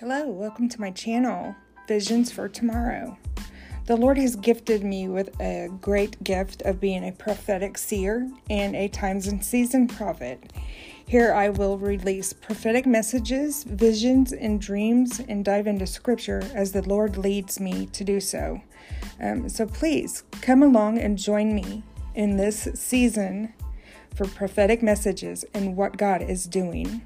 Hello, welcome to my channel, Visions for Tomorrow. The Lord has gifted me with a great gift of being a prophetic seer and a times and season prophet. Here I will release prophetic messages, visions, and dreams and dive into scripture as the Lord leads me to do so. Um, so please come along and join me in this season for prophetic messages and what God is doing.